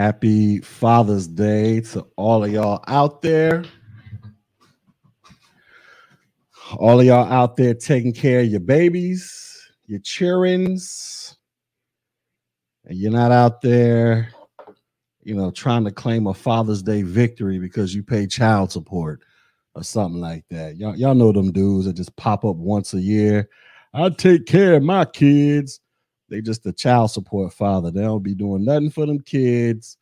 Happy Father's Day to all of y'all out there. All of y'all out there taking care of your babies, your childrens, and you're not out there, you know, trying to claim a Father's Day victory because you pay child support or something like that. Y'all, y'all know them dudes that just pop up once a year. I take care of my kids. They just a child support father. They don't be doing nothing for them kids.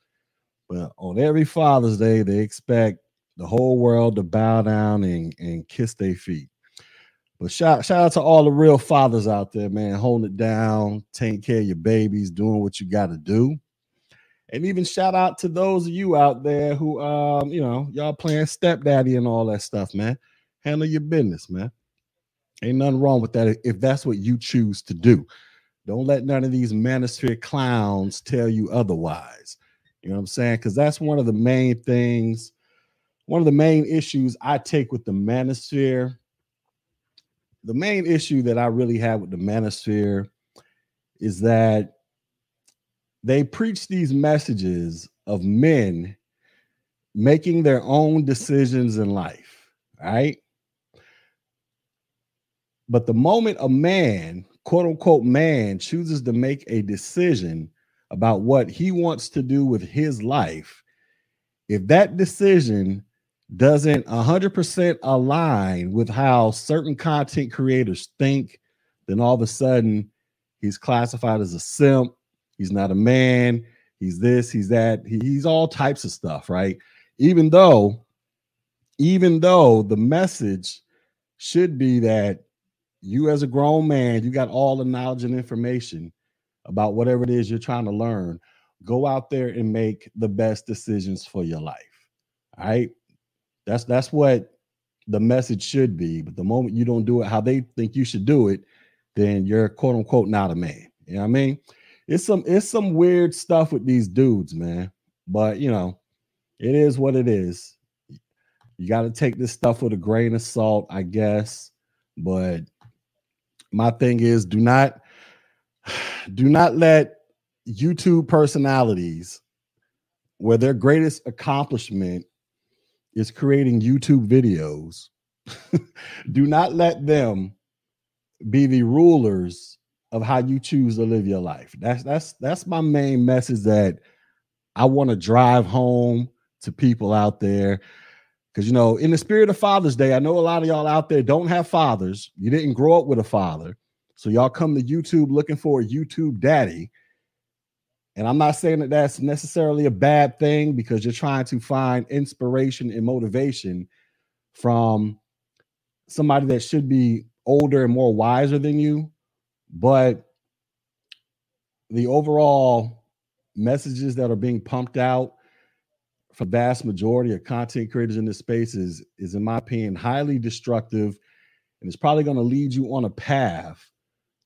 But on every Father's Day, they expect the whole world to bow down and, and kiss their feet. But shout, shout out to all the real fathers out there, man, holding it down, taking care of your babies, doing what you got to do. And even shout out to those of you out there who um, you know, y'all playing stepdaddy and all that stuff, man. Handle your business, man. Ain't nothing wrong with that if that's what you choose to do. Don't let none of these manosphere clowns tell you otherwise. You know what I'm saying? Because that's one of the main things, one of the main issues I take with the manosphere. The main issue that I really have with the manosphere is that they preach these messages of men making their own decisions in life, right? But the moment a man quote unquote man chooses to make a decision about what he wants to do with his life, if that decision doesn't 100% align with how certain content creators think, then all of a sudden he's classified as a simp. He's not a man. He's this, he's that. he's all types of stuff, right? Even though, even though the message should be that you as a grown man, you got all the knowledge and information about whatever it is you're trying to learn. Go out there and make the best decisions for your life. All right. That's that's what the message should be. But the moment you don't do it how they think you should do it, then you're quote unquote not a man. You know what I mean? It's some it's some weird stuff with these dudes, man. But you know, it is what it is. You got to take this stuff with a grain of salt, I guess. But my thing is do not do not let YouTube personalities where their greatest accomplishment is creating YouTube videos. do not let them be the rulers of how you choose to live your life. That's that's that's my main message that I want to drive home to people out there because, you know, in the spirit of Father's Day, I know a lot of y'all out there don't have fathers. You didn't grow up with a father. So y'all come to YouTube looking for a YouTube daddy. And I'm not saying that that's necessarily a bad thing because you're trying to find inspiration and motivation from somebody that should be older and more wiser than you. But the overall messages that are being pumped out for vast majority of content creators in this space is, is in my opinion, highly destructive. And it's probably going to lead you on a path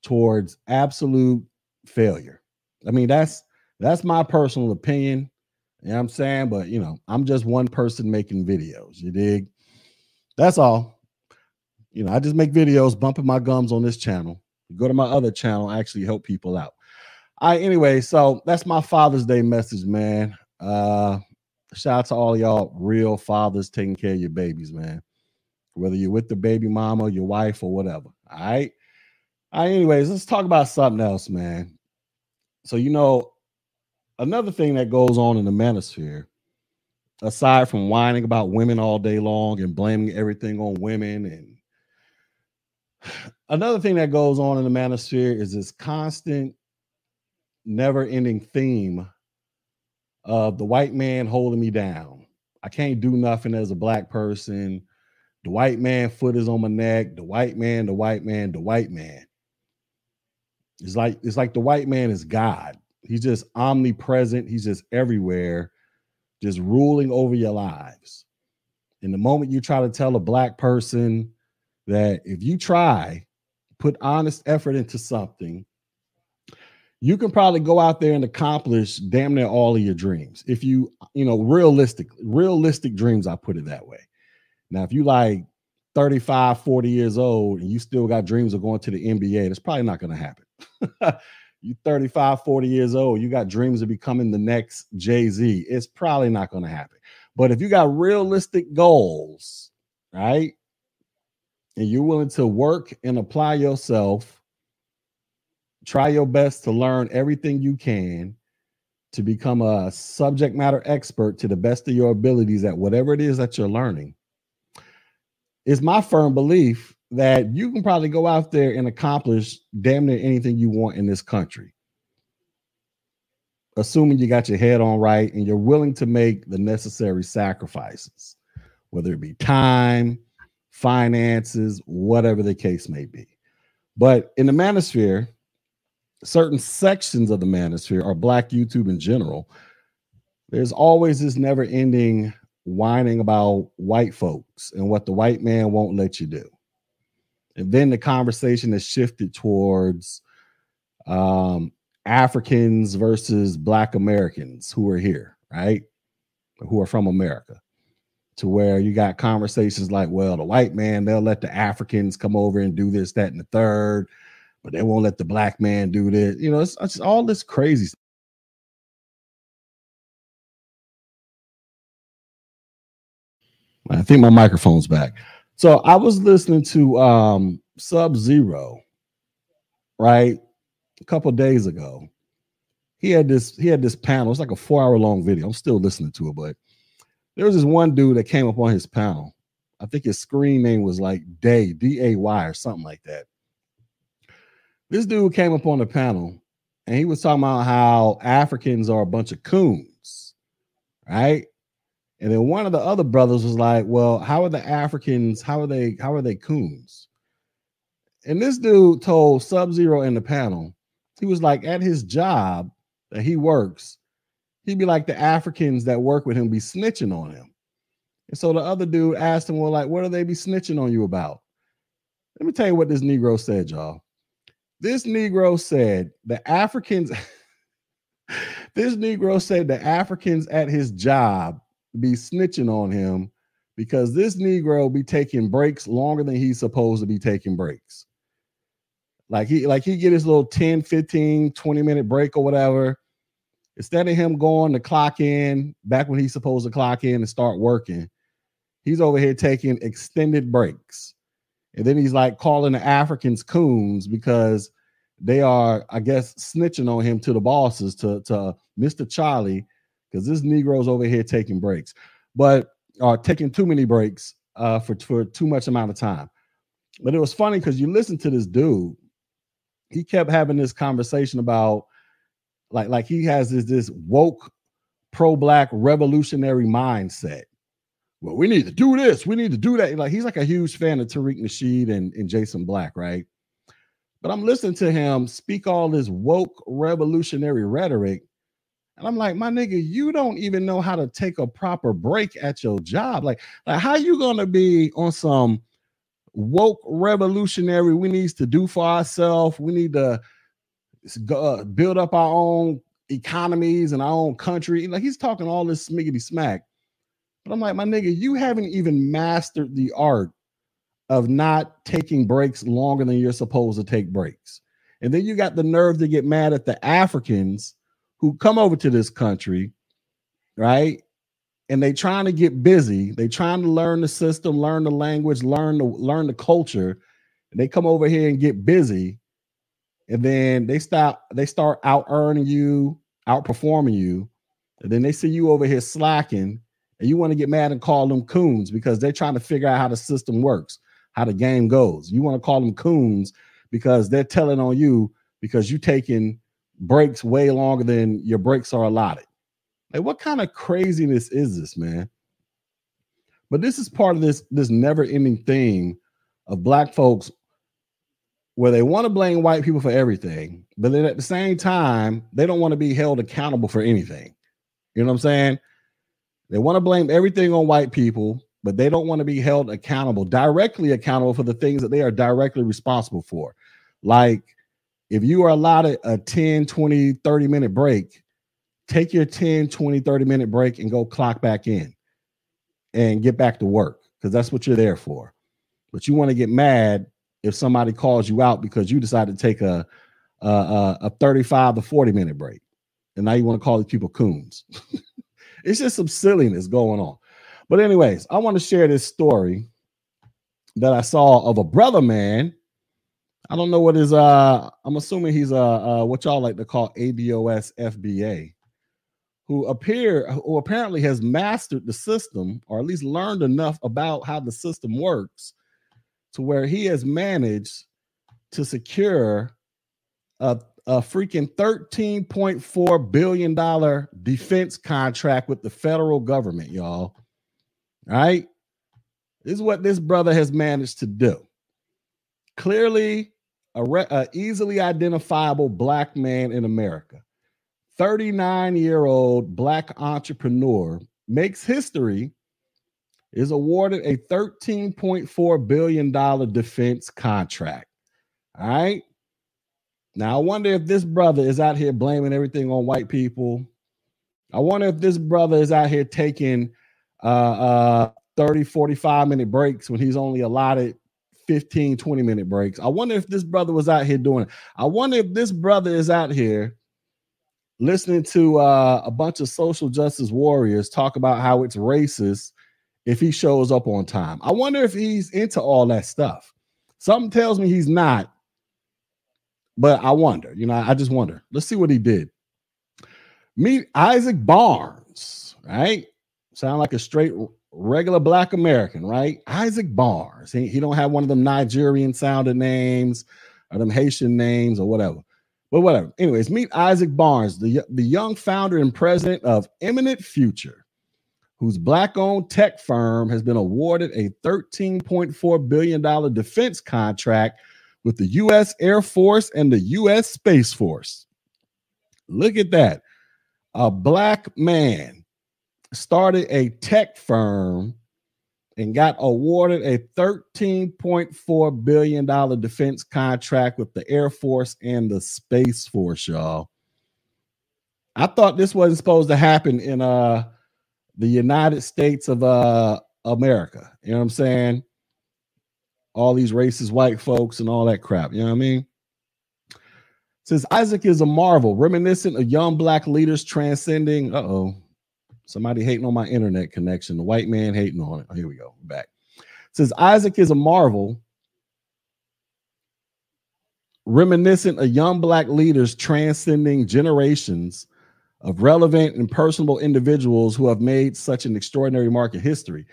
towards absolute failure. I mean, that's that's my personal opinion. You know what I'm saying? But you know, I'm just one person making videos. You dig? That's all. You know, I just make videos bumping my gums on this channel. Go to my other channel, actually help people out. All right, anyway, so that's my Father's Day message, man. Uh shout out to all y'all real fathers taking care of your babies, man. Whether you're with the baby mama, your wife, or whatever. All right. All right, anyways, let's talk about something else, man. So, you know, another thing that goes on in the manosphere, aside from whining about women all day long and blaming everything on women, and another thing that goes on in the manosphere is this constant, never ending theme of the white man holding me down. I can't do nothing as a black person. The white man foot is on my neck. The white man, the white man, the white man. It's like it's like the white man is God. He's just omnipresent. He's just everywhere, just ruling over your lives. And the moment you try to tell a black person that if you try, put honest effort into something, you can probably go out there and accomplish damn near all of your dreams if you you know realistic realistic dreams i put it that way now if you like 35 40 years old and you still got dreams of going to the nba that's probably not going to happen you 35, 40 years old, you got dreams of becoming the next Jay-Z. It's probably not going to happen. But if you got realistic goals, right? And you're willing to work and apply yourself, try your best to learn everything you can to become a subject matter expert to the best of your abilities at whatever it is that you're learning. It's my firm belief that you can probably go out there and accomplish damn near anything you want in this country. Assuming you got your head on right and you're willing to make the necessary sacrifices, whether it be time, finances, whatever the case may be. But in the manosphere, certain sections of the manosphere or black YouTube in general, there's always this never ending whining about white folks and what the white man won't let you do. And then the conversation has shifted towards um, Africans versus Black Americans who are here, right? Who are from America. To where you got conversations like, well, the white man, they'll let the Africans come over and do this, that, and the third, but they won't let the black man do this. You know, it's, it's all this crazy stuff. I think my microphone's back. So I was listening to um Sub Zero, right? A couple days ago. He had this, he had this panel. It's like a four-hour long video. I'm still listening to it, but there was this one dude that came up on his panel. I think his screen name was like Day, D-A-Y, or something like that. This dude came up on the panel and he was talking about how Africans are a bunch of coons, right? And then one of the other brothers was like, "Well, how are the Africans? How are they? How are they coons?" And this dude told Sub Zero in the panel, he was like, at his job that he works, he'd be like the Africans that work with him be snitching on him. And so the other dude asked him, "Well, like, what do they be snitching on you about?" Let me tell you what this Negro said, y'all. This Negro said the Africans. this Negro said the Africans at his job be snitching on him because this Negro be taking breaks longer than he's supposed to be taking breaks. Like he like he get his little 10, 15, 20 minute break or whatever. Instead of him going to clock in back when he's supposed to clock in and start working, he's over here taking extended breaks. And then he's like calling the Africans coons because they are, I guess, snitching on him to the bosses, to, to Mr. Charlie, because this Negro's over here taking breaks, but are taking too many breaks uh, for, for too much amount of time. But it was funny because you listen to this dude, he kept having this conversation about like like he has this this woke pro-black revolutionary mindset. Well, we need to do this, we need to do that. Like he's like a huge fan of Tariq Nasheed and, and Jason Black, right? But I'm listening to him speak all this woke revolutionary rhetoric and I'm like, my nigga, you don't even know how to take a proper break at your job. Like, like how you gonna be on some woke revolutionary? We need to do for ourselves. We need to uh, build up our own economies and our own country. Like he's talking all this smiggity smack. But I'm like, my nigga, you haven't even mastered the art of not taking breaks longer than you're supposed to take breaks. And then you got the nerve to get mad at the Africans who come over to this country, right? And they trying to get busy. They trying to learn the system, learn the language, learn the learn the culture. And they come over here and get busy. And then they stop, they start out earning you, outperforming you. And then they see you over here slacking, and you want to get mad and call them coons because they're trying to figure out how the system works, how the game goes. You want to call them coons because they're telling on you because you're taking breaks way longer than your breaks are allotted. Like, what kind of craziness is this, man? But this is part of this this never-ending thing of black folks where they want to blame white people for everything, but then at the same time, they don't want to be held accountable for anything. You know what I'm saying? They want to blame everything on white people, but they don't want to be held accountable, directly accountable for the things that they are directly responsible for. Like if you are allowed a 10, 20, 30 minute break, take your 10, 20, 30 minute break and go clock back in and get back to work because that's what you're there for. But you want to get mad if somebody calls you out because you decided to take a, uh, a 35 to 40 minute break. And now you want to call these people coons. it's just some silliness going on. But, anyways, I want to share this story that I saw of a brother man. I don't know what his uh I'm assuming he's uh, uh what y'all like to call ADOS FBA, who appear who apparently has mastered the system or at least learned enough about how the system works to where he has managed to secure a, a freaking $13.4 billion defense contract with the federal government, y'all. All right. This is what this brother has managed to do. Clearly, a, re- a easily identifiable black man in America, 39 year old black entrepreneur, makes history, is awarded a $13.4 billion defense contract. All right. Now, I wonder if this brother is out here blaming everything on white people. I wonder if this brother is out here taking uh, uh, 30, 45 minute breaks when he's only allotted 15, 20 minute breaks. I wonder if this brother was out here doing it. I wonder if this brother is out here listening to uh, a bunch of social justice warriors talk about how it's racist if he shows up on time. I wonder if he's into all that stuff. Something tells me he's not, but I wonder. You know, I just wonder. Let's see what he did. Meet Isaac Barnes, right? Sound like a straight regular black American, right? Isaac Barnes. He, he don't have one of them Nigerian sounding names or them Haitian names or whatever. But whatever. Anyways, meet Isaac Barnes, the, the young founder and president of Eminent Future, whose black-owned tech firm has been awarded a $13.4 billion defense contract with the U.S. Air Force and the U.S. Space Force. Look at that. A black man started a tech firm and got awarded a $13.4 billion defense contract with the Air Force and the Space Force, y'all. I thought this wasn't supposed to happen in uh the United States of uh America. You know what I'm saying? All these racist white folks and all that crap. You know what I mean? Says Isaac is a marvel, reminiscent of young black leaders transcending. Uh oh, Somebody hating on my internet connection. The white man hating on it. Oh, here we go. Back. Says Isaac is a marvel, reminiscent of young black leaders transcending generations of relevant and personable individuals who have made such an extraordinary mark in history.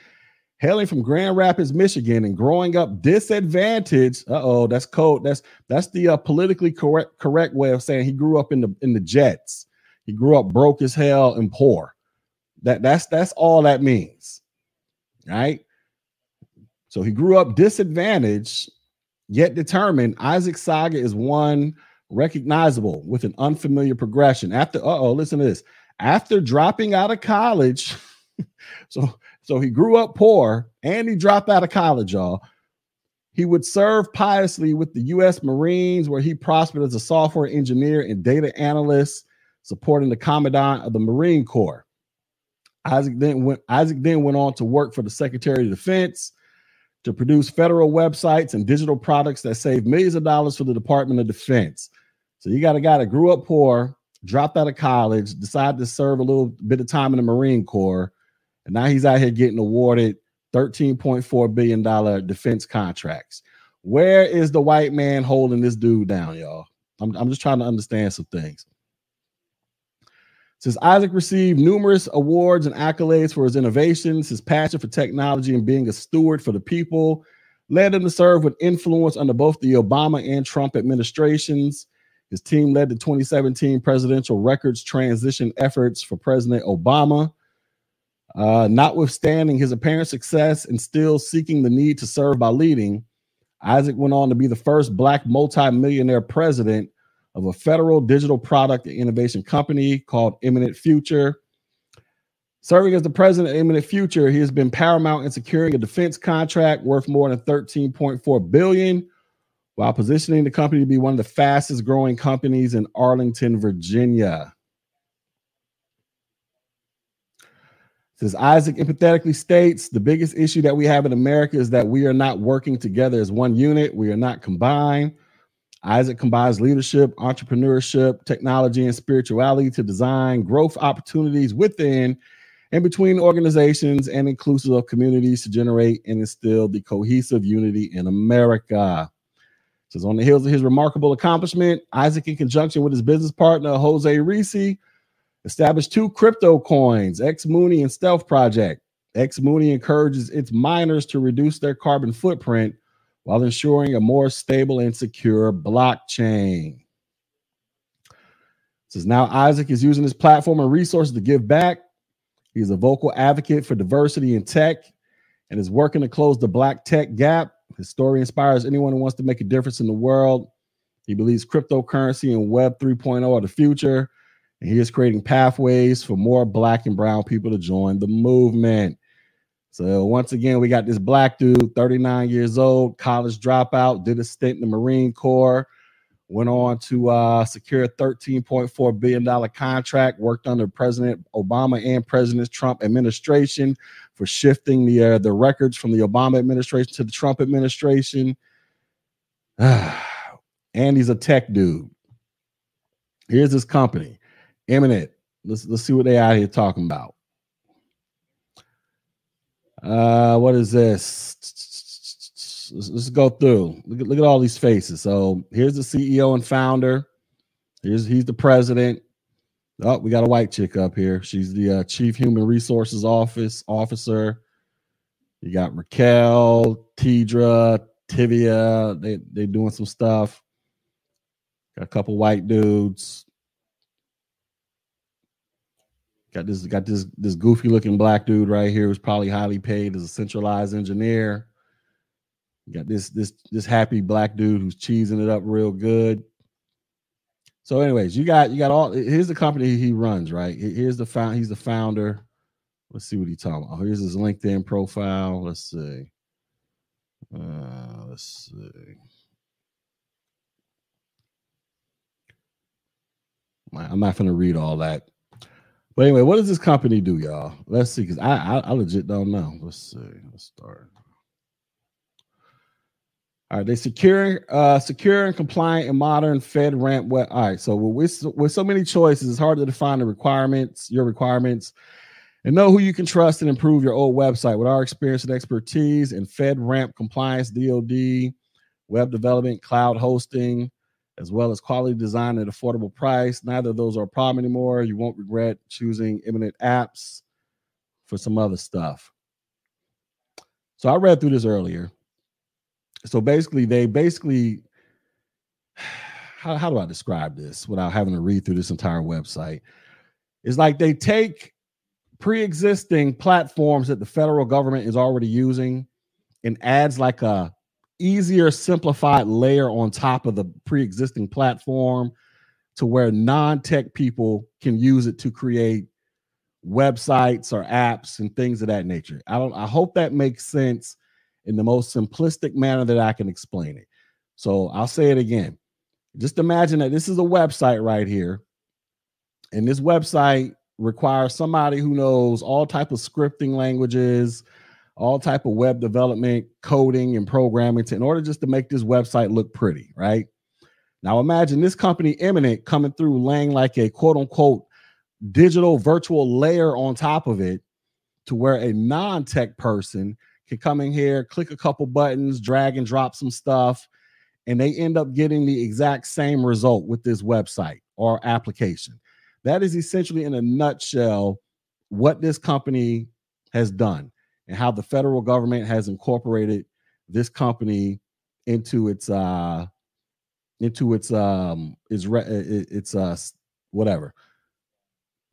Hailing from Grand Rapids, Michigan, and growing up disadvantaged. Uh oh, that's code. That's that's the uh, politically correct correct way of saying he grew up in the in the jets. He grew up broke as hell and poor. That that's that's all that means. Right? So he grew up disadvantaged, yet determined. Isaac Saga is one recognizable with an unfamiliar progression. After uh-oh, listen to this. After dropping out of college, so so he grew up poor and he dropped out of college, y'all. He would serve piously with the U.S. Marines, where he prospered as a software engineer and data analyst, supporting the commandant of the Marine Corps. Isaac then went Isaac then went on to work for the Secretary of Defense to produce federal websites and digital products that save millions of dollars for the Department of Defense. So you got a guy that grew up poor, dropped out of college, decided to serve a little bit of time in the Marine Corps, and now he's out here getting awarded $13.4 billion defense contracts. Where is the white man holding this dude down, y'all? I'm, I'm just trying to understand some things. Says Isaac received numerous awards and accolades for his innovations, his passion for technology, and being a steward for the people led him to serve with influence under both the Obama and Trump administrations. His team led the 2017 presidential records transition efforts for President Obama. Uh, notwithstanding his apparent success and still seeking the need to serve by leading, Isaac went on to be the first Black multimillionaire president of a federal digital product and innovation company called Eminent Future. Serving as the president of Eminent Future, he has been paramount in securing a defense contract worth more than 13.4 billion, while positioning the company to be one of the fastest growing companies in Arlington, Virginia. Says Isaac empathetically states the biggest issue that we have in America is that we are not working together as one unit. We are not combined. Isaac combines leadership, entrepreneurship, technology, and spirituality to design growth opportunities within and between organizations and inclusive of communities to generate and instill the cohesive unity in America. Says on the heels of his remarkable accomplishment, Isaac, in conjunction with his business partner Jose Reese, established two crypto coins, X Mooney and Stealth Project. X Mooney encourages its miners to reduce their carbon footprint while ensuring a more stable and secure blockchain. Says now Isaac is using his platform and resources to give back. He's a vocal advocate for diversity in tech and is working to close the black tech gap. His story inspires anyone who wants to make a difference in the world. He believes cryptocurrency and Web 3.0 are the future, and he is creating pathways for more black and brown people to join the movement. So once again, we got this black dude, 39 years old, college dropout, did a stint in the Marine Corps, went on to uh, secure a $13.4 billion contract, worked under President Obama and President Trump administration for shifting the uh, the records from the Obama administration to the Trump administration. and he's a tech dude. Here's his company, Eminent. Let's let's see what they out here talking about. Uh, what is this? Let's, let's go through. Look at, look at all these faces. So here's the CEO and founder. Here's he's the president. Oh, we got a white chick up here. She's the uh, chief human resources office officer. You got Raquel, Tidra, Tivia. They they doing some stuff. Got a couple white dudes. Got this got this this goofy looking black dude right here who's probably highly paid as a centralized engineer. You got this this this happy black dude who's cheesing it up real good. So, anyways, you got you got all. Here's the company he runs. Right here's the found. He's the founder. Let's see what he's talking about. Here's his LinkedIn profile. Let's see. Uh, let's see. I'm not going to read all that. But anyway, what does this company do, y'all? Let's see, because I, I, I legit don't know. Let's see. Let's start. All right, they secure, uh, secure and compliant and modern FedRAMP web. All right, so with with so many choices, it's hard to define the requirements, your requirements, and know who you can trust and improve your old website. With our experience and expertise in FedRAMP compliance, DoD, web development, cloud hosting, as well as quality design at affordable price. Neither of those are a problem anymore. You won't regret choosing Eminent Apps for some other stuff. So I read through this earlier. So basically, they basically how, how do I describe this without having to read through this entire website? It's like they take pre-existing platforms that the federal government is already using and adds like a easier, simplified layer on top of the pre-existing platform to where non-tech people can use it to create websites or apps and things of that nature. I don't I hope that makes sense in the most simplistic manner that I can explain it. So I'll say it again. Just imagine that this is a website right here. And this website requires somebody who knows all type of scripting languages, all type of web development, coding, and programming to, in order just to make this website look pretty, right? Now imagine this company Eminent coming through laying like a quote unquote digital virtual layer on top of it to where a non-tech person can come in here, click a couple buttons, drag and drop some stuff, and they end up getting the exact same result with this website or application. That is essentially in a nutshell what this company has done and how the federal government has incorporated this company into its uh into its um its its uh whatever.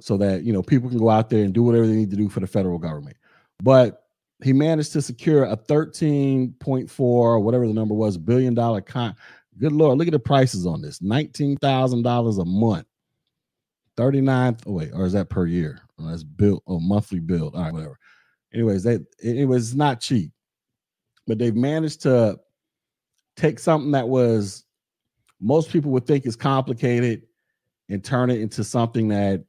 So that you know people can go out there and do whatever they need to do for the federal government. But he managed to secure a 13.4 whatever the number was billion dollar con good lord look at the prices on this $19000 a month. 39 oh wait or is that per year? Oh, that's built oh monthly build all right whatever anyways, they it was not cheap, but they've managed to take something that was most people would think is complicated and turn it into something that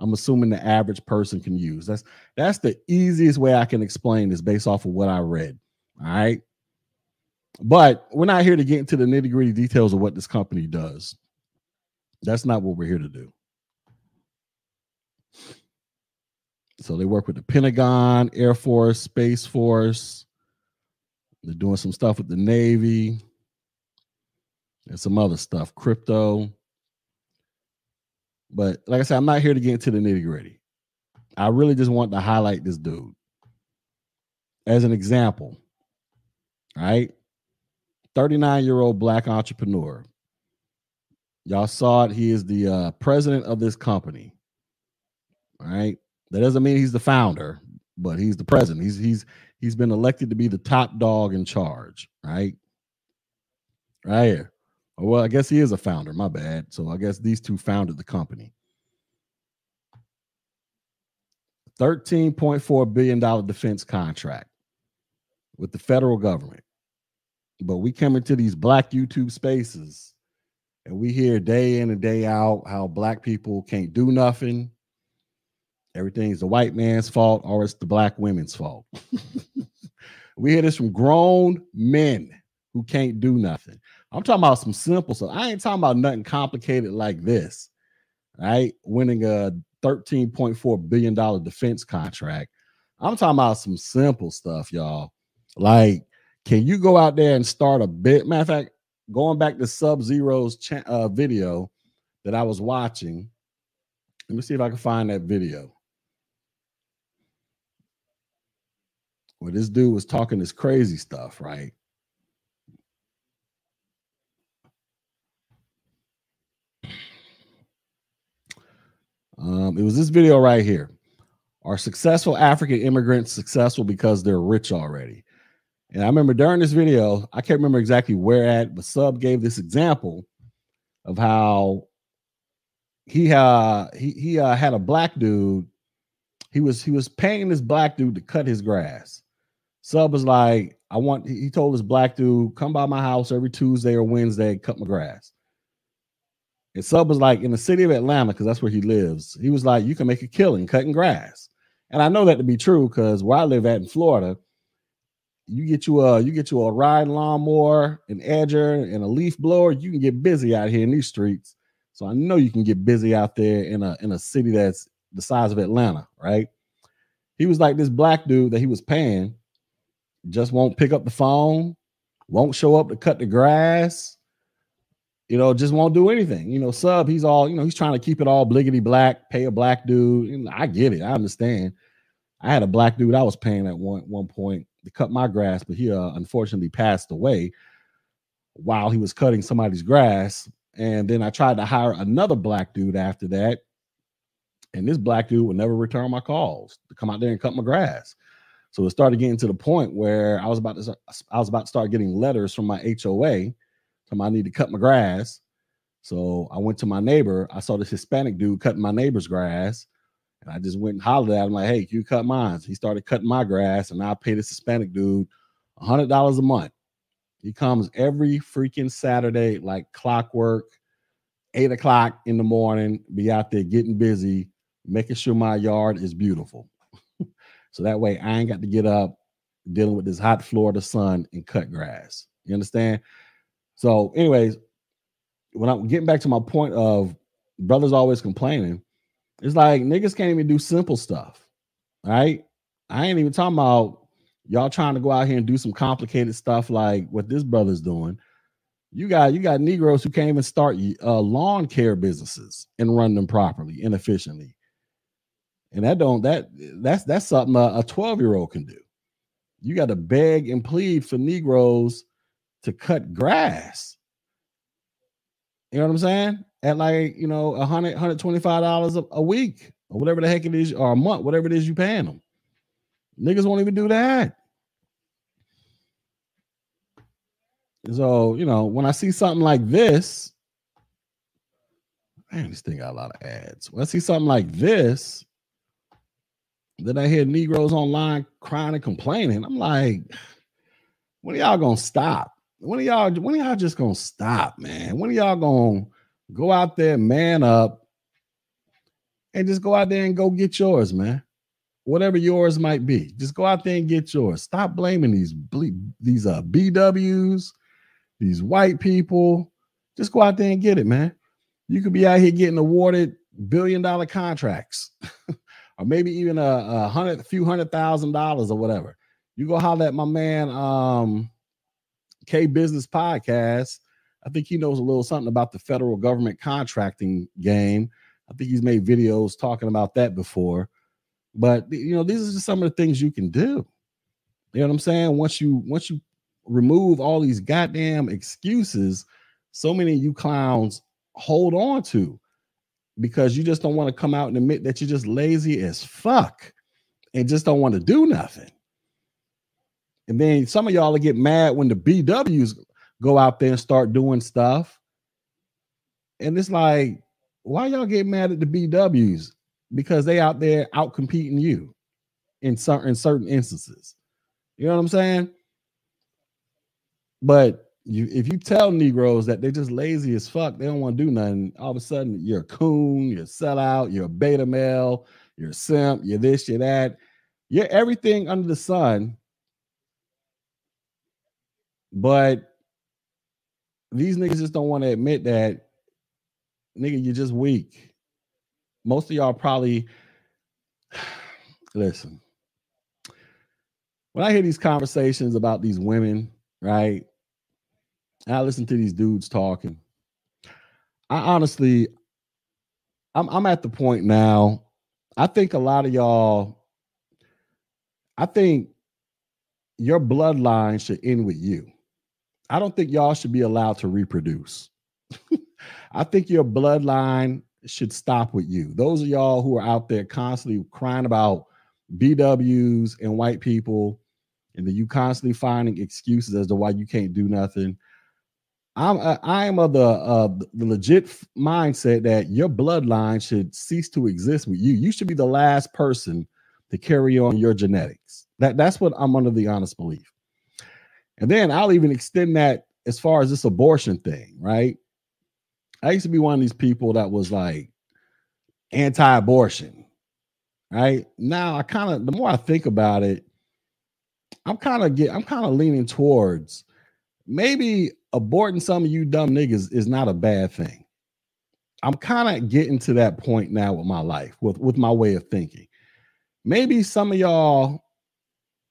I'm assuming the average person can use. That's that's the easiest way I can explain this based off of what I read. All right. But we're not here to get into the nitty gritty details of what this company does. That's not what we're here to do. So they work with the Pentagon, Air Force, Space Force. They're doing some stuff with the Navy and some other stuff, crypto. But like I said, I'm not here to get into the nitty gritty. I really just want to highlight this dude as an example. Right? 39 year old black entrepreneur. Y'all saw it. He is the uh, president of this company. Right. That doesn't mean he's the founder, but he's the president. He's he's he's been elected to be the top dog in charge. Right. Right here. Oh, well, I guess he is a founder. My bad. So I guess these two founded the company. $13.4 billion defense contract with the federal government. But we come into these black YouTube spaces and we hear day in and day out how black people can't do nothing. Everything's the white man's fault or it's the black women's fault. we hear this from grown men who can't do nothing. I'm talking about some simple stuff. I ain't talking about nothing complicated like this. Right? Winning a $13.4 billion defense contract. I'm talking about some simple stuff, y'all. Like, can you go out there and start a bit? Matter of fact, going back to Sub Zero's cha- uh, video that I was watching, let me see if I can find that video. Where this dude was talking this crazy stuff, right? Um, it was this video right here. Are successful African immigrants successful because they're rich already? And I remember during this video, I can't remember exactly where at, but Sub gave this example of how he uh he he uh, had a black dude. He was he was paying this black dude to cut his grass. Sub was like, I want. He told this black dude, come by my house every Tuesday or Wednesday, cut my grass. And Sub was like, in the city of Atlanta, because that's where he lives. He was like, you can make a killing cutting grass. And I know that to be true because where I live at in Florida, you get you a you get you a ride lawnmower, an edger, and a leaf blower. You can get busy out here in these streets. So I know you can get busy out there in a in a city that's the size of Atlanta, right? He was like this black dude that he was paying, just won't pick up the phone, won't show up to cut the grass, you know, just won't do anything. You know, sub, he's all, you know, he's trying to keep it all bliggity black, pay a black dude. Know, I get it, I understand. I had a black dude I was paying at one one point to cut my grass, but he uh, unfortunately passed away while he was cutting somebody's grass. And then I tried to hire another black dude after that. And this black dude would never return my calls to come out there and cut my grass. So it started getting to the point where I was about to I was about to start getting letters from my HOA telling I need to cut my grass. So I went to my neighbor. I saw this Hispanic dude cutting my neighbor's grass. And I just went and hollered at him, like, hey, you cut mine? He started cutting my grass, and I pay this Hispanic dude $100 a month. He comes every freaking Saturday, like clockwork, eight o'clock in the morning, be out there getting busy, making sure my yard is beautiful. So that way I ain't got to get up dealing with this hot Florida sun and cut grass. You understand? So, anyways, when I'm getting back to my point of brothers always complaining, it's like niggas can't even do simple stuff. Right? I ain't even talking about y'all trying to go out here and do some complicated stuff like what this brother's doing. You got you got Negroes who can't even start uh, lawn care businesses and run them properly and efficiently. And that don't that that's that's something a 12 year old can do. You got to beg and plead for Negroes to cut grass. You know what I'm saying? At like, you know, a hundred, hundred twenty-five dollars a week or whatever the heck it is, or a month, whatever it is you paying them. Niggas won't even do that. So, you know, when I see something like this, man, this thing got a lot of ads. When I see something like this, then I hear Negroes online crying and complaining. I'm like, when are y'all gonna stop? When are y'all when are y'all just gonna stop, man? When are y'all gonna go out there, man up, and just go out there and go get yours, man? whatever yours might be. Just go out there and get yours. Stop blaming these these uh BWs, these white people. Just go out there and get it, man. You could be out here getting awarded billion dollar contracts, or maybe even a, a hundred, few hundred thousand dollars or whatever. You go holler at my man, um, K Business Podcast. I think he knows a little something about the federal government contracting game. I think he's made videos talking about that before. But you know, these are just some of the things you can do. You know what I'm saying? Once you once you remove all these goddamn excuses, so many you clowns hold on to because you just don't want to come out and admit that you're just lazy as fuck and just don't want to do nothing. And then some of y'all will get mad when the BWs go out there and start doing stuff. And it's like, why y'all get mad at the BWs? Because they out there out competing you in certain in certain instances. You know what I'm saying? But you if you tell Negroes that they're just lazy as fuck, they don't want to do nothing. All of a sudden, you're a coon, you're a sellout, you're a beta male, you're a simp, you're this, you're that. You're everything under the sun. But these niggas just don't want to admit that, nigga, you're just weak. Most of y'all probably listen. When I hear these conversations about these women, right? I listen to these dudes talking. I honestly, I'm I'm at the point now. I think a lot of y'all, I think your bloodline should end with you. I don't think y'all should be allowed to reproduce. I think your bloodline should stop with you. Those of y'all who are out there constantly crying about BWs and white people, and then you constantly finding excuses as to why you can't do nothing. I'm I am of the uh, the legit mindset that your bloodline should cease to exist with you. You should be the last person to carry on your genetics. That that's what I'm under the honest belief. And then I'll even extend that as far as this abortion thing, right? I used to be one of these people that was like anti-abortion, right? Now I kind of the more I think about it, I'm kind of get I'm kind of leaning towards maybe aborting some of you dumb niggas is not a bad thing. I'm kind of getting to that point now with my life, with, with my way of thinking. Maybe some of y'all,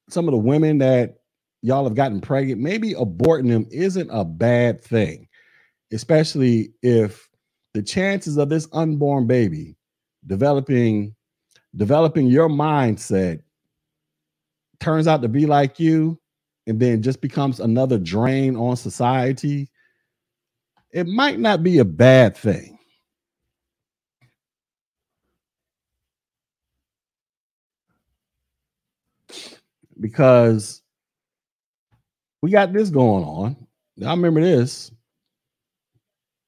some of the women that y'all have gotten pregnant, maybe aborting them isn't a bad thing, especially if the chances of this unborn baby developing developing your mindset turns out to be like you and then just becomes another drain on society, it might not be a bad thing. Because we got this going on. I remember this.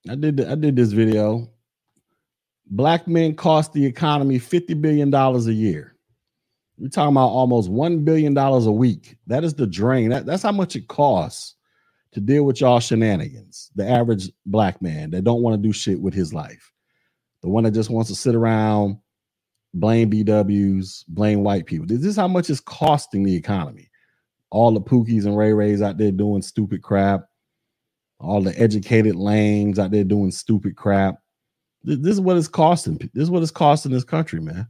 I did I did this video. Black men cost the economy 50 billion dollars a year. We're talking about almost $1 billion a week. That is the drain. That, that's how much it costs to deal with y'all shenanigans. The average black man that don't want to do shit with his life. The one that just wants to sit around, blame BWs, blame white people. This is how much it's costing the economy. All the Pookies and Ray Rays out there doing stupid crap. All the educated lames out there doing stupid crap. This, this is what it's costing. This is what it's costing this country, man.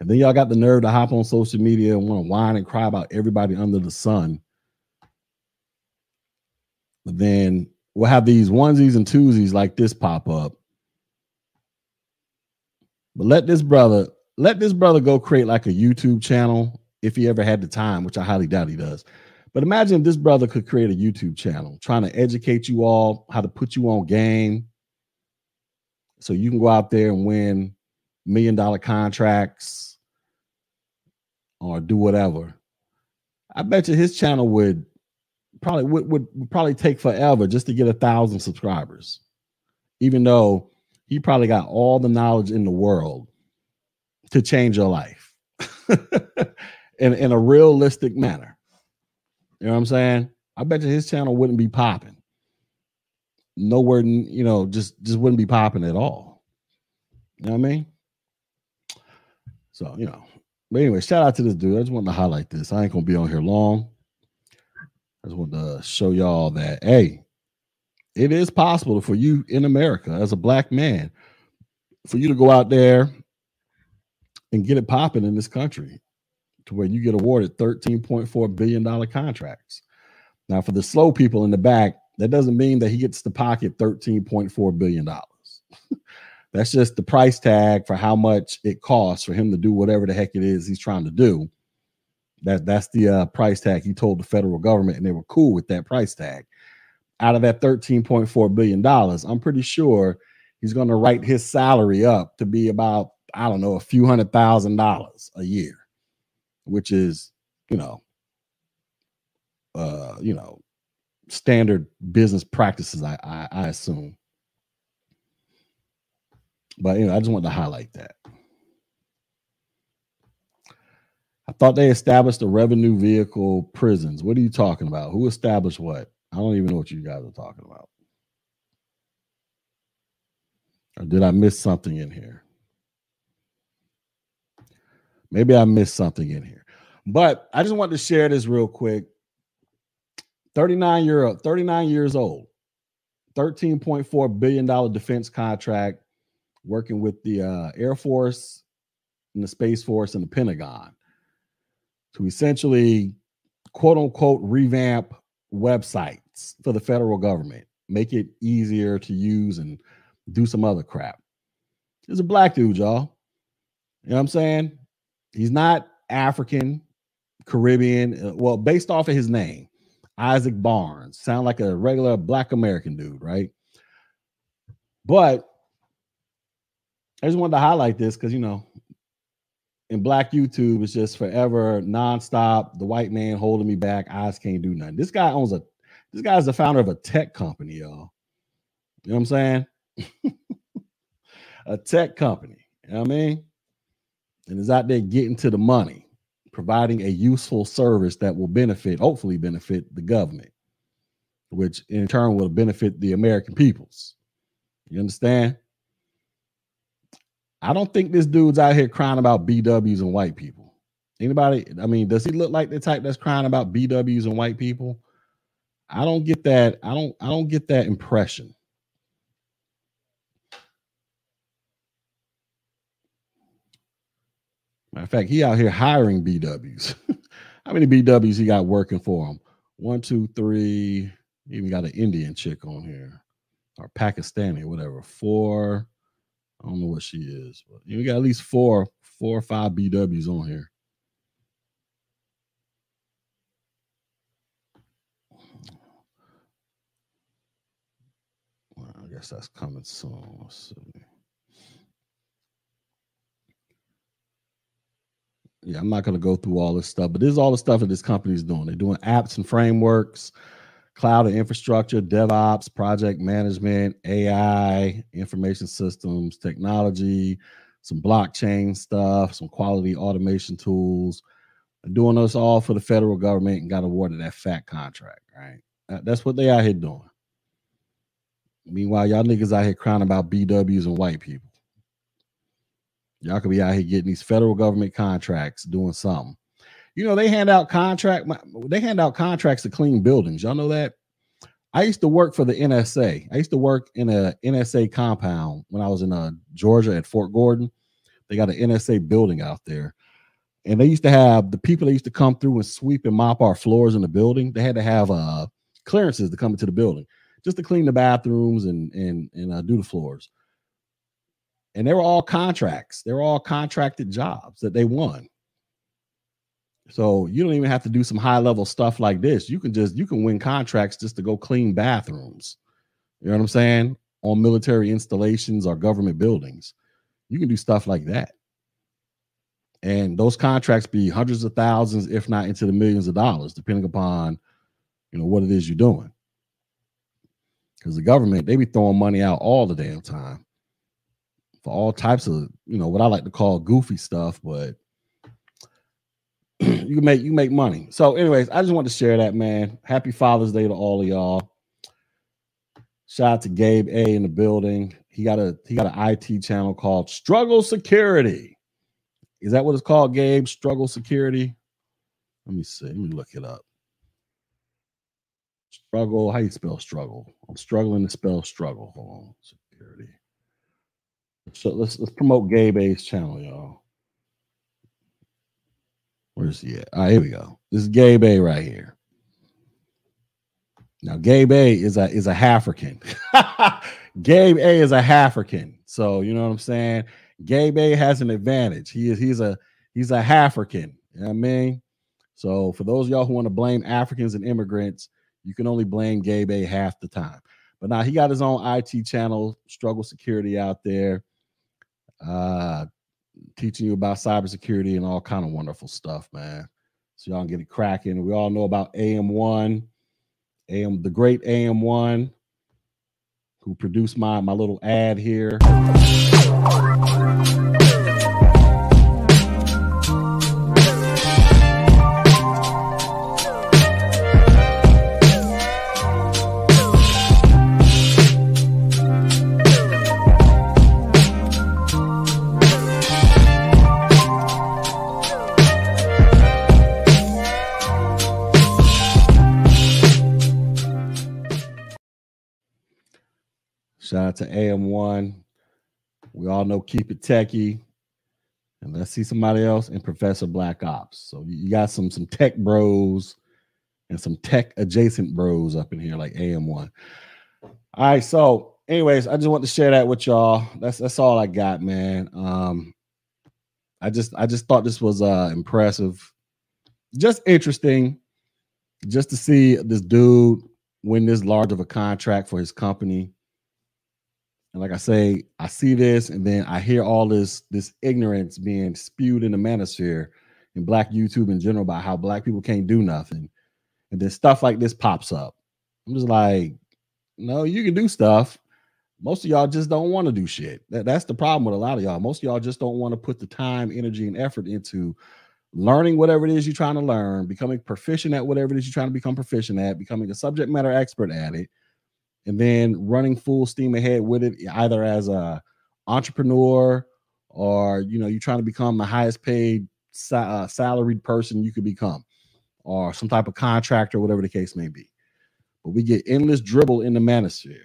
And then y'all got the nerve to hop on social media and want to whine and cry about everybody under the sun. But then we'll have these onesies and twosies like this pop up. But let this brother, let this brother go create like a YouTube channel if he ever had the time, which I highly doubt he does. But imagine this brother could create a YouTube channel trying to educate you all how to put you on game so you can go out there and win million dollar contracts or do whatever. I bet you his channel would probably would, would, probably take forever just to get a thousand subscribers, even though he probably got all the knowledge in the world to change your life in, in a realistic manner. You know what I'm saying? I bet you his channel wouldn't be popping. Nowhere, you know, just just wouldn't be popping at all. You know what I mean? So, you know, but anyway, shout out to this dude. I just wanted to highlight this. I ain't gonna be on here long. I just wanted to show y'all that hey, it is possible for you in America as a black man for you to go out there and get it popping in this country to where you get awarded $13.4 billion contracts. Now, for the slow people in the back, that doesn't mean that he gets to pocket $13.4 billion. That's just the price tag for how much it costs for him to do whatever the heck it is he's trying to do. That that's the uh, price tag he told the federal government, and they were cool with that price tag. Out of that $13.4 billion, I'm pretty sure he's going to write his salary up to be about, I don't know, a few hundred thousand dollars a year, which is, you know, uh, you know, standard business practices, I, I, I assume. But know, I just wanted to highlight that. I thought they established the revenue vehicle prisons. What are you talking about? Who established what? I don't even know what you guys are talking about. Or did I miss something in here? Maybe I missed something in here. But I just wanted to share this real quick. 39 year 39 years old, $13.4 billion defense contract working with the uh, Air Force and the Space Force and the Pentagon to essentially quote unquote revamp websites for the federal government, make it easier to use and do some other crap. He's a black dude, y'all. You know what I'm saying? He's not African, Caribbean. Uh, well, based off of his name, Isaac Barnes, sound like a regular black American dude, right? But I just wanted to highlight this because you know, in black YouTube, it's just forever nonstop. The white man holding me back. Eyes can't do nothing. This guy owns a. This guy's the founder of a tech company, y'all. You know what I'm saying? a tech company. You know what I mean? And is out there getting to the money, providing a useful service that will benefit, hopefully benefit the government, which in turn will benefit the American peoples. You understand? I don't think this dude's out here crying about BWs and white people. Anybody? I mean, does he look like the type that's crying about BWs and white people? I don't get that. I don't. I don't get that impression. Matter of fact, he out here hiring BWs. How many BWs he got working for him? One, two, three. Even got an Indian chick on here, or Pakistani, whatever. Four. I don't know what she is, but you got at least four, four or five BWs on here. Well, I guess that's coming soon. Let's see. yeah, I'm not going to go through all this stuff, but this is all the stuff that this company is doing. They're doing apps and frameworks, cloud and infrastructure, DevOps, project management, AI, information systems, technology, some blockchain stuff, some quality automation tools. Doing this all for the federal government and got awarded that fat contract, right? That's what they out here doing. Meanwhile, y'all niggas out here crying about BWs and white people. Y'all could be out here getting these federal government contracts doing something. You know, they hand out contract they hand out contracts to clean buildings. Y'all know that? I used to work for the NSA. I used to work in a NSA compound when I was in uh, Georgia at Fort Gordon. They got an NSA building out there. And they used to have the people that used to come through and sweep and mop our floors in the building. They had to have uh, clearances to come into the building just to clean the bathrooms and and and uh, do the floors and they were all contracts. They were all contracted jobs that they won. So you don't even have to do some high level stuff like this. You can just you can win contracts just to go clean bathrooms. You know what I'm saying? On military installations or government buildings. You can do stuff like that. And those contracts be hundreds of thousands, if not into the millions of dollars, depending upon you know what it is you're doing. Because the government, they be throwing money out all the damn time for all types of you know what I like to call goofy stuff, but you make you make money. So, anyways, I just want to share that, man. Happy Father's Day to all of y'all. Shout out to Gabe A in the building. He got a he got an IT channel called Struggle Security. Is that what it's called, Gabe? Struggle security. Let me see. Let me look it up. Struggle. How you spell struggle? I'm struggling to spell struggle. Hold on. Security. So let's let's promote Gabe A's channel, y'all. Where's he at? All right, here we go. This is Gabe A right here. Now, Gabe A is a is a African. Gabe A is a African. So you know what I'm saying? Gabe A has an advantage. He is he's a he's a African. You know what I mean? So for those y'all who want to blame Africans and immigrants, you can only blame Gabe A half the time. But now he got his own IT channel, Struggle Security out there, uh, teaching you about cybersecurity and all kind of wonderful stuff, man. So y'all can get it cracking. We all know about AM1, AM the great AM1, who produced my my little ad here. To AM1. We all know Keep It Techie. And let's see somebody else in Professor Black Ops. So you got some some tech bros and some tech adjacent bros up in here like AM1. All right, so anyways, I just want to share that with y'all. That's that's all I got, man. Um I just I just thought this was uh impressive. Just interesting just to see this dude win this large of a contract for his company and like I say, I see this, and then I hear all this this ignorance being spewed in the manosphere in Black YouTube in general about how Black people can't do nothing, and then stuff like this pops up. I'm just like, no, you can do stuff. Most of y'all just don't want to do shit. That, that's the problem with a lot of y'all. Most of y'all just don't want to put the time, energy, and effort into learning whatever it is you're trying to learn, becoming proficient at whatever it is you're trying to become proficient at, becoming a subject matter expert at it and then running full steam ahead with it, either as a entrepreneur or you know you're trying to become the highest paid uh, salaried person you could become, or some type of contractor, whatever the case may be. But we get endless dribble in the manosphere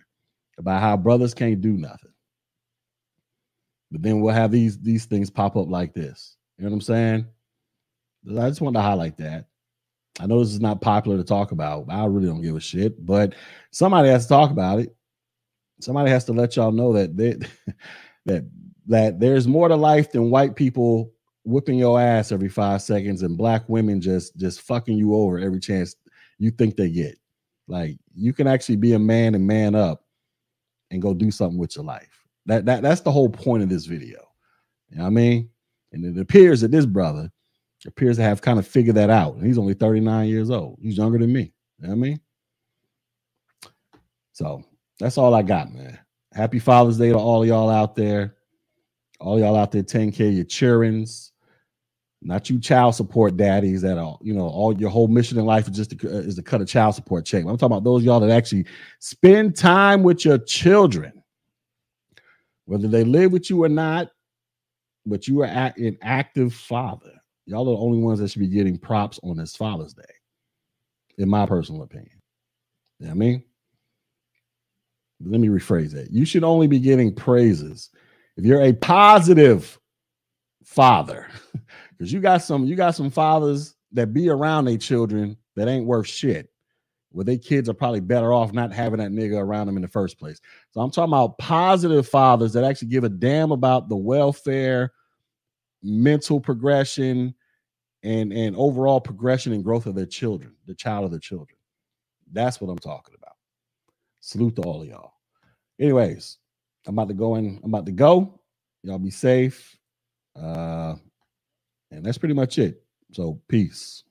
about how brothers can't do nothing. But then we'll have these these things pop up like this. You know what I'm saying? I just wanted to highlight that. I know this is not popular to talk about. I really don't give a shit, but somebody has to talk about it. Somebody has to let y'all know that they, that that there's more to life than white people whipping your ass every five seconds and black women just just fucking you over every chance you think they get. Like you can actually be a man and man up and go do something with your life. That that that's the whole point of this video. You know what I mean? And it appears that this brother appears to have kind of figured that out. He's only 39 years old. He's younger than me. You know what I mean? So that's all I got, man. Happy Father's Day to all y'all out there. All y'all out there taking care of your childrens, not you child support daddies that all you know, all your whole mission in life is just to, uh, is to cut a child support check. I'm talking about those y'all that actually spend time with your children, whether they live with you or not, but you are an active father Y'all are the only ones that should be getting props on this Father's Day, in my personal opinion. You know I mean? Let me rephrase that. You should only be getting praises if you're a positive father. Because you got some, you got some fathers that be around their children that ain't worth shit. Where their kids are probably better off not having that nigga around them in the first place. So I'm talking about positive fathers that actually give a damn about the welfare mental progression and and overall progression and growth of their children, the child of their children. That's what I'm talking about. Salute to all of y'all. Anyways, I'm about to go in. I'm about to go. Y'all be safe. Uh, and that's pretty much it. So peace.